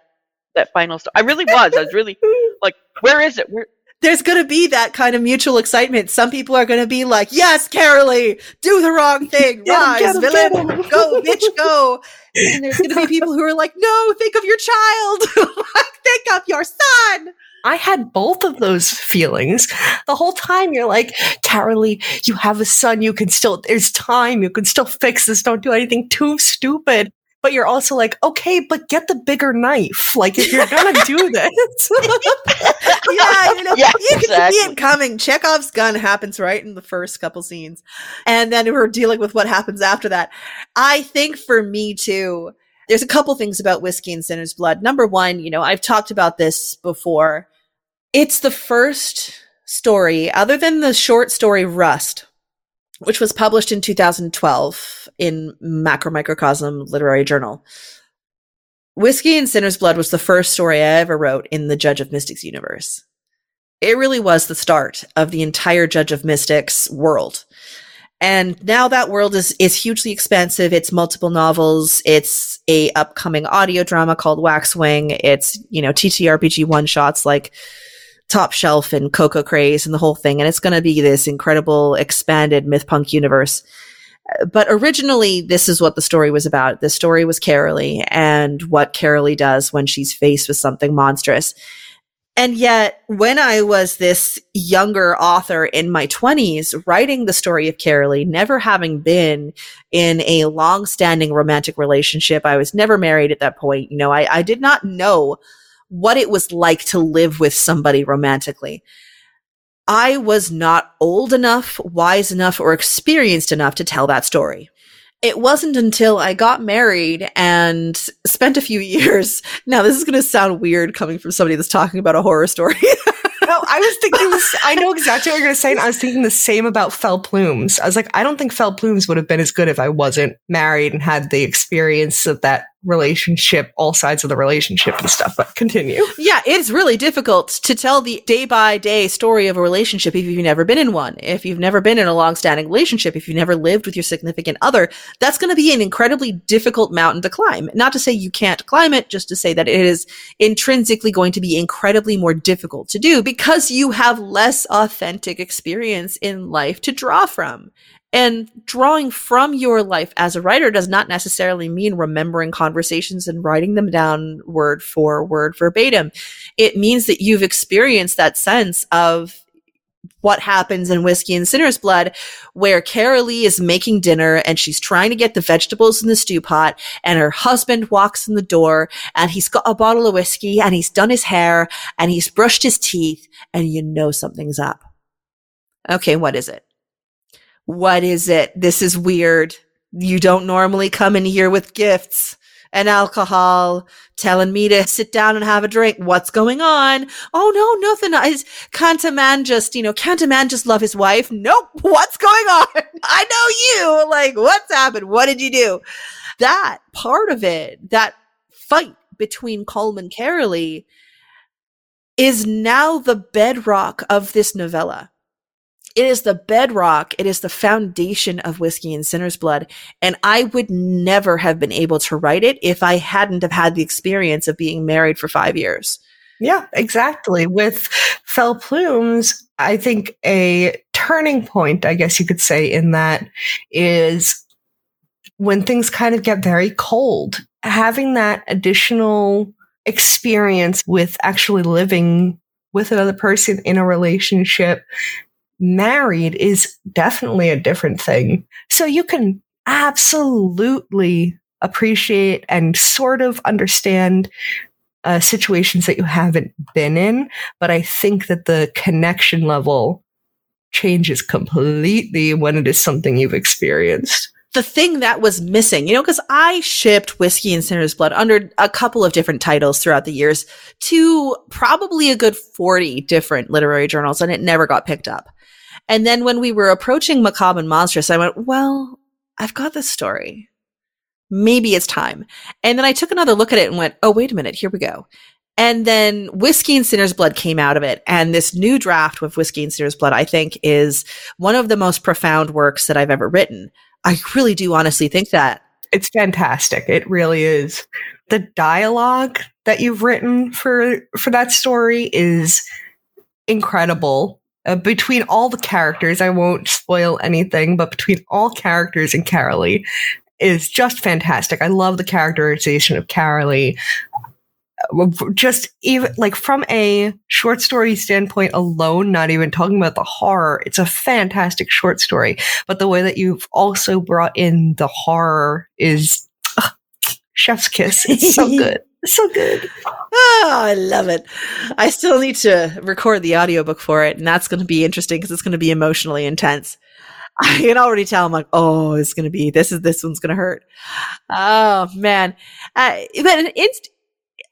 Speaker 2: that final story. I really was. I was really like, where is it? Where?
Speaker 3: There's going to be that kind of mutual excitement. Some people are going to be like, yes, Carolee, do the wrong thing. Rise, villain, go, bitch, go. And there's going to be people who are like, no, think of your child. think of your son.
Speaker 1: I had both of those feelings the whole time. You're like, Carolee, you have a son. You can still, there's time. You can still fix this. Don't do anything too stupid but you're also like, okay, but get the bigger knife. Like if you're gonna do this,
Speaker 3: yeah, you know, yeah, you exactly. can see it coming. Chekhov's gun happens right in the first couple scenes, and then we're dealing with what happens after that. I think for me too, there's a couple things about whiskey and sinner's blood. Number one, you know, I've talked about this before. It's the first story, other than the short story Rust, which was published in 2012 in Macromicrocosm Literary Journal. Whiskey and Sinner's Blood was the first story I ever wrote in the Judge of Mystics universe. It really was the start of the entire Judge of Mystics world. And now that world is, is hugely expansive. It's multiple novels. It's a upcoming audio drama called Waxwing. It's, you know, TTRPG one shots like top shelf and Coco Craze and the whole thing. And it's going to be this incredible expanded myth punk universe. But originally, this is what the story was about. The story was Carolee and what Carolee does when she's faced with something monstrous. And yet, when I was this younger author in my 20s, writing the story of Carolee, never having been in a long standing romantic relationship, I was never married at that point. You know, I, I did not know what it was like to live with somebody romantically. I was not old enough, wise enough, or experienced enough to tell that story. It wasn't until I got married and spent a few years. Now, this is going to sound weird coming from somebody that's talking about a horror story.
Speaker 1: no, I was thinking. This, I know exactly what you're going to say. And I was thinking the same about Fell Plumes. I was like, I don't think Fell Plumes would have been as good if I wasn't married and had the experience of that relationship, all sides of the relationship and stuff. But continue.
Speaker 3: Yeah, it's really difficult to tell the day by day story of a relationship if you've never been in one. If you've never been in a long standing relationship, if you've never lived with your significant other, that's going to be an incredibly difficult mountain to climb. Not to say you can't climb it, just to say that it is intrinsically going to be incredibly more difficult to do because you have less authentic experience in life to draw from. And drawing from your life as a writer does not necessarily mean remembering conversations and writing them down word for word verbatim. It means that you've experienced that sense of what happens in Whiskey and Sinner's Blood, where Carolee is making dinner and she's trying to get the vegetables in the stew pot, and her husband walks in the door and he's got a bottle of whiskey and he's done his hair and he's brushed his teeth, and you know something's up. Okay, what is it? What is it? This is weird. You don't normally come in here with gifts and alcohol telling me to sit down and have a drink. What's going on? Oh no, nothing. Is, can't a man just, you know, can't a man just love his wife? Nope. What's going on? I know you. Like, what's happened? What did you do? That part of it, that fight between Colm and Carolee is now the bedrock of this novella. It is the bedrock. It is the foundation of Whiskey and Sinner's Blood. And I would never have been able to write it if I hadn't have had the experience of being married for five years.
Speaker 1: Yeah, exactly. With Fell Plumes, I think a turning point, I guess you could say, in that is when things kind of get very cold. Having that additional experience with actually living with another person in a relationship married is definitely a different thing. So you can absolutely appreciate and sort of understand uh, situations that you haven't been in. But I think that the connection level changes completely when it is something you've experienced
Speaker 3: the thing that was missing, you know, because I shipped Whiskey and Sinner's Blood under a couple of different titles throughout the years to probably a good 40 different literary journals, and it never got picked up. And then when we were approaching Macabre and Monstrous, I went, well, I've got this story. Maybe it's time. And then I took another look at it and went, oh, wait a minute, here we go. And then Whiskey and Sinner's Blood came out of it. And this new draft with Whiskey and Sinner's Blood, I think, is one of the most profound works that I've ever written. I really do honestly think that.
Speaker 1: It's fantastic. It really is. The dialogue that you've written for for that story is incredible uh, between all the characters, I won't spoil anything, but between all characters in Carolee is just fantastic. I love the characterization of Carolee. Uh, just even like from a short story standpoint alone, not even talking about the horror, it's a fantastic short story. But the way that you've also brought in the horror is uh, chef's kiss. It's so good so good.
Speaker 3: Oh, I love it. I still need to record the audiobook for it, and that's going to be interesting because it's going to be emotionally intense. I can already tell. I'm like, oh, it's going to be this is this one's going to hurt. Oh man, uh, but.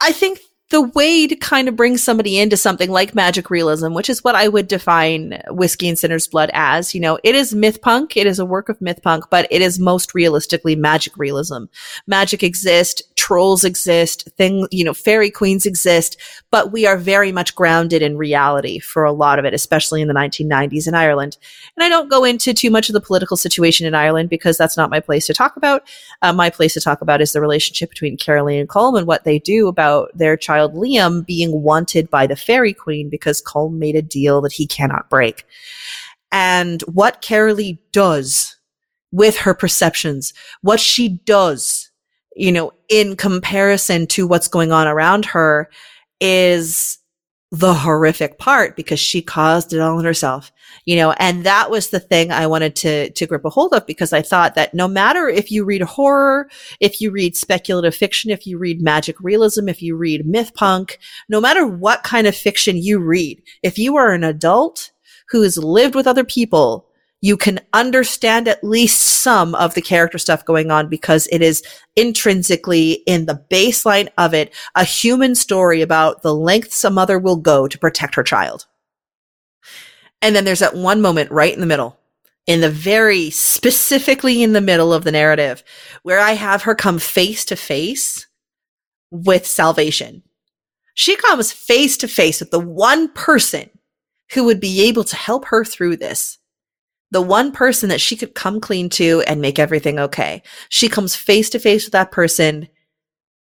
Speaker 3: I think the way to kind of bring somebody into something like magic realism, which is what I would define Whiskey and Sinner's Blood as, you know, it is myth punk. It is a work of myth punk, but it is most realistically magic realism. Magic exists, trolls exist, thing, you know, fairy queens exist, but we are very much grounded in reality for a lot of it, especially in the 1990s in Ireland. And I don't go into too much of the political situation in Ireland because that's not my place to talk about. Uh, my place to talk about is the relationship between Carolee and Colm and what they do about their child child Liam being wanted by the fairy queen because Colm made a deal that he cannot break. And what Carolee does with her perceptions, what she does, you know, in comparison to what's going on around her is the horrific part because she caused it all on herself you know and that was the thing i wanted to to grip a hold of because i thought that no matter if you read horror if you read speculative fiction if you read magic realism if you read myth punk no matter what kind of fiction you read if you are an adult who has lived with other people you can understand at least some of the character stuff going on because it is intrinsically in the baseline of it a human story about the lengths a mother will go to protect her child. And then there's that one moment right in the middle, in the very specifically in the middle of the narrative, where I have her come face to face with salvation. She comes face to face with the one person who would be able to help her through this. The one person that she could come clean to and make everything okay. She comes face to face with that person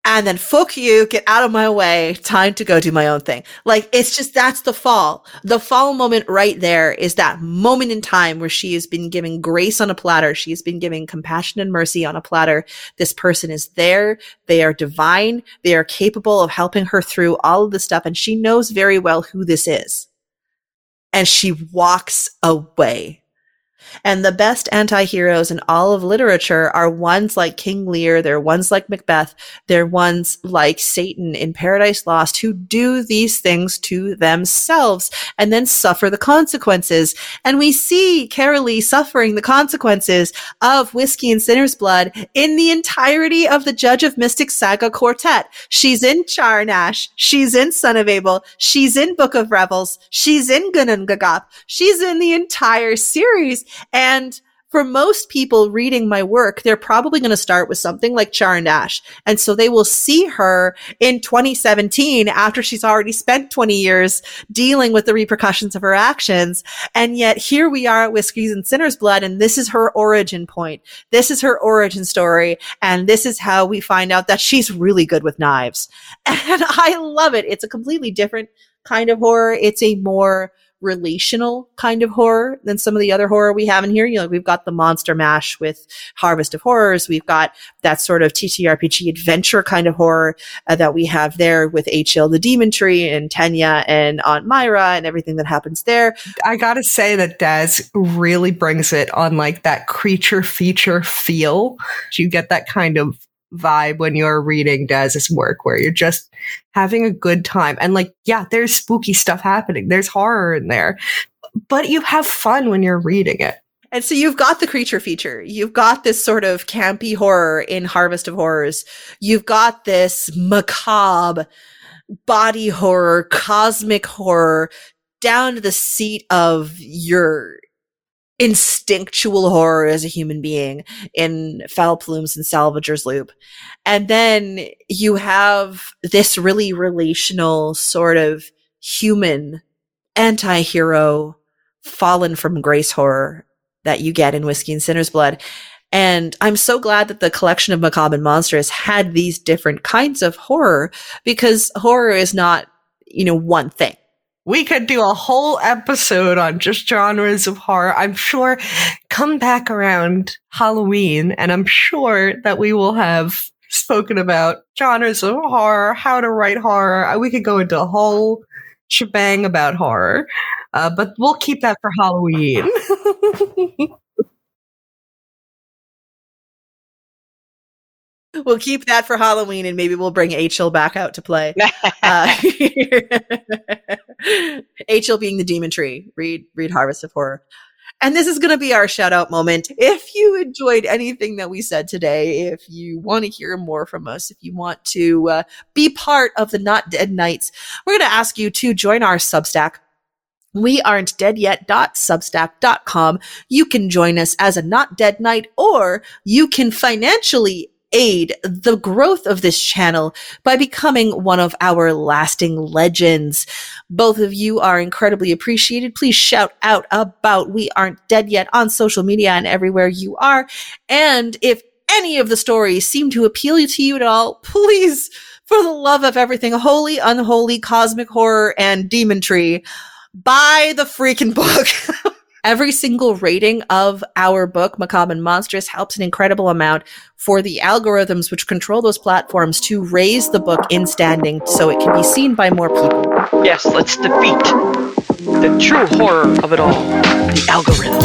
Speaker 3: and then fuck you, get out of my way, time to go do my own thing. Like it's just that's the fall. The fall moment right there is that moment in time where she has been giving grace on a platter. She has been giving compassion and mercy on a platter. This person is there. They are divine. They are capable of helping her through all of this stuff. And she knows very well who this is. And she walks away. And the best anti-heroes in all of literature are ones like King Lear, they're ones like Macbeth, they're ones like Satan in Paradise Lost who do these things to themselves and then suffer the consequences. And we see Carolee suffering the consequences of Whiskey and Sinner's Blood in the entirety of the Judge of Mystic Saga quartet. She's in Char and Ash, she's in Son of Abel, she's in Book of Revels, she's in Ginnungagap, she's in the entire series. And for most people reading my work, they're probably going to start with something like Char and Ash. And so they will see her in 2017 after she's already spent 20 years dealing with the repercussions of her actions. And yet here we are at Whiskies and Sinner's Blood. And this is her origin point. This is her origin story. And this is how we find out that she's really good with knives. And I love it. It's a completely different kind of horror. It's a more relational kind of horror than some of the other horror we have in here. You know, we've got the monster mash with Harvest of Horrors. We've got that sort of TTRPG adventure kind of horror uh, that we have there with H.L. the Demon Tree and Tenya and Aunt Myra and everything that happens there.
Speaker 1: I gotta say that Des really brings it on like that creature feature feel. You get that kind of vibe when you're reading Des's work where you're just having a good time. And like, yeah, there's spooky stuff happening. There's horror in there, but you have fun when you're reading it.
Speaker 3: And so you've got the creature feature. You've got this sort of campy horror in Harvest of Horrors. You've got this macabre body horror, cosmic horror down to the seat of your instinctual horror as a human being in Foul Plumes and Salvager's Loop. And then you have this really relational sort of human anti-hero fallen from grace horror that you get in Whiskey and Sinner's Blood. And I'm so glad that the collection of Macabre and Monstrous had these different kinds of horror because horror is not, you know, one thing
Speaker 1: we could do a whole episode on just genres of horror. I'm sure come back around Halloween and I'm sure that we will have spoken about genres of horror, how to write horror. Uh, we could go into a whole shebang about horror. Uh, but we'll keep that for Halloween.
Speaker 3: we'll keep that for Halloween, and maybe we'll bring H.L. back out to play. uh, H.L. being the demon tree. Read, read Harvest of Horror. And this is going to be our shout out moment. If you enjoyed anything that we said today, if you want to hear more from us, if you want to uh, be part of the Not Dead Knights, we're going to ask you to join our Substack we aren't dead yet.substack.com. You can join us as a not dead knight or you can financially aid the growth of this channel by becoming one of our lasting legends. Both of you are incredibly appreciated. Please shout out about We Aren't Dead Yet on social media and everywhere you are. And if any of the stories seem to appeal to you at all, please, for the love of everything holy, unholy, cosmic horror, and demon tree, buy the freaking book. Every single rating of our book, Macabre and Monstrous, helps an incredible amount for the algorithms which control those platforms to raise the book in standing so it can be seen by more people.
Speaker 2: Yes, let's defeat the true horror of it all the algorithm.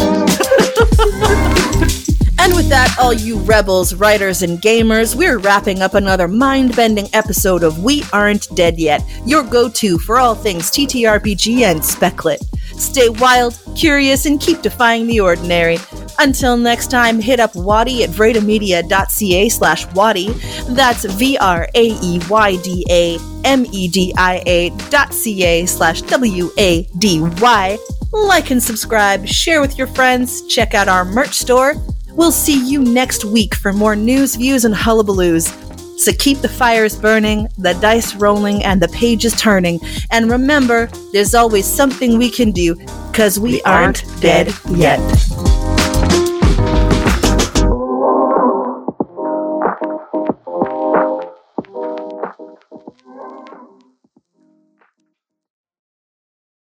Speaker 3: And with that, all you rebels, writers, and gamers, we're wrapping up another mind bending episode of We Aren't Dead Yet, your go to for all things TTRPG and Speclet. Stay wild, curious, and keep defying the ordinary. Until next time, hit up WADY at vraeydamedia.ca slash WADY. That's V R A E Y D A M E D I A dot C A slash W A D Y. like and subscribe, share with your friends, check out our merch store. We'll see you next week for more news, views, and hullabaloos. So keep the fires burning, the dice rolling, and the pages turning. And remember, there's always something we can do because we,
Speaker 1: We
Speaker 3: aren't
Speaker 1: aren't
Speaker 3: dead
Speaker 1: dead
Speaker 3: yet.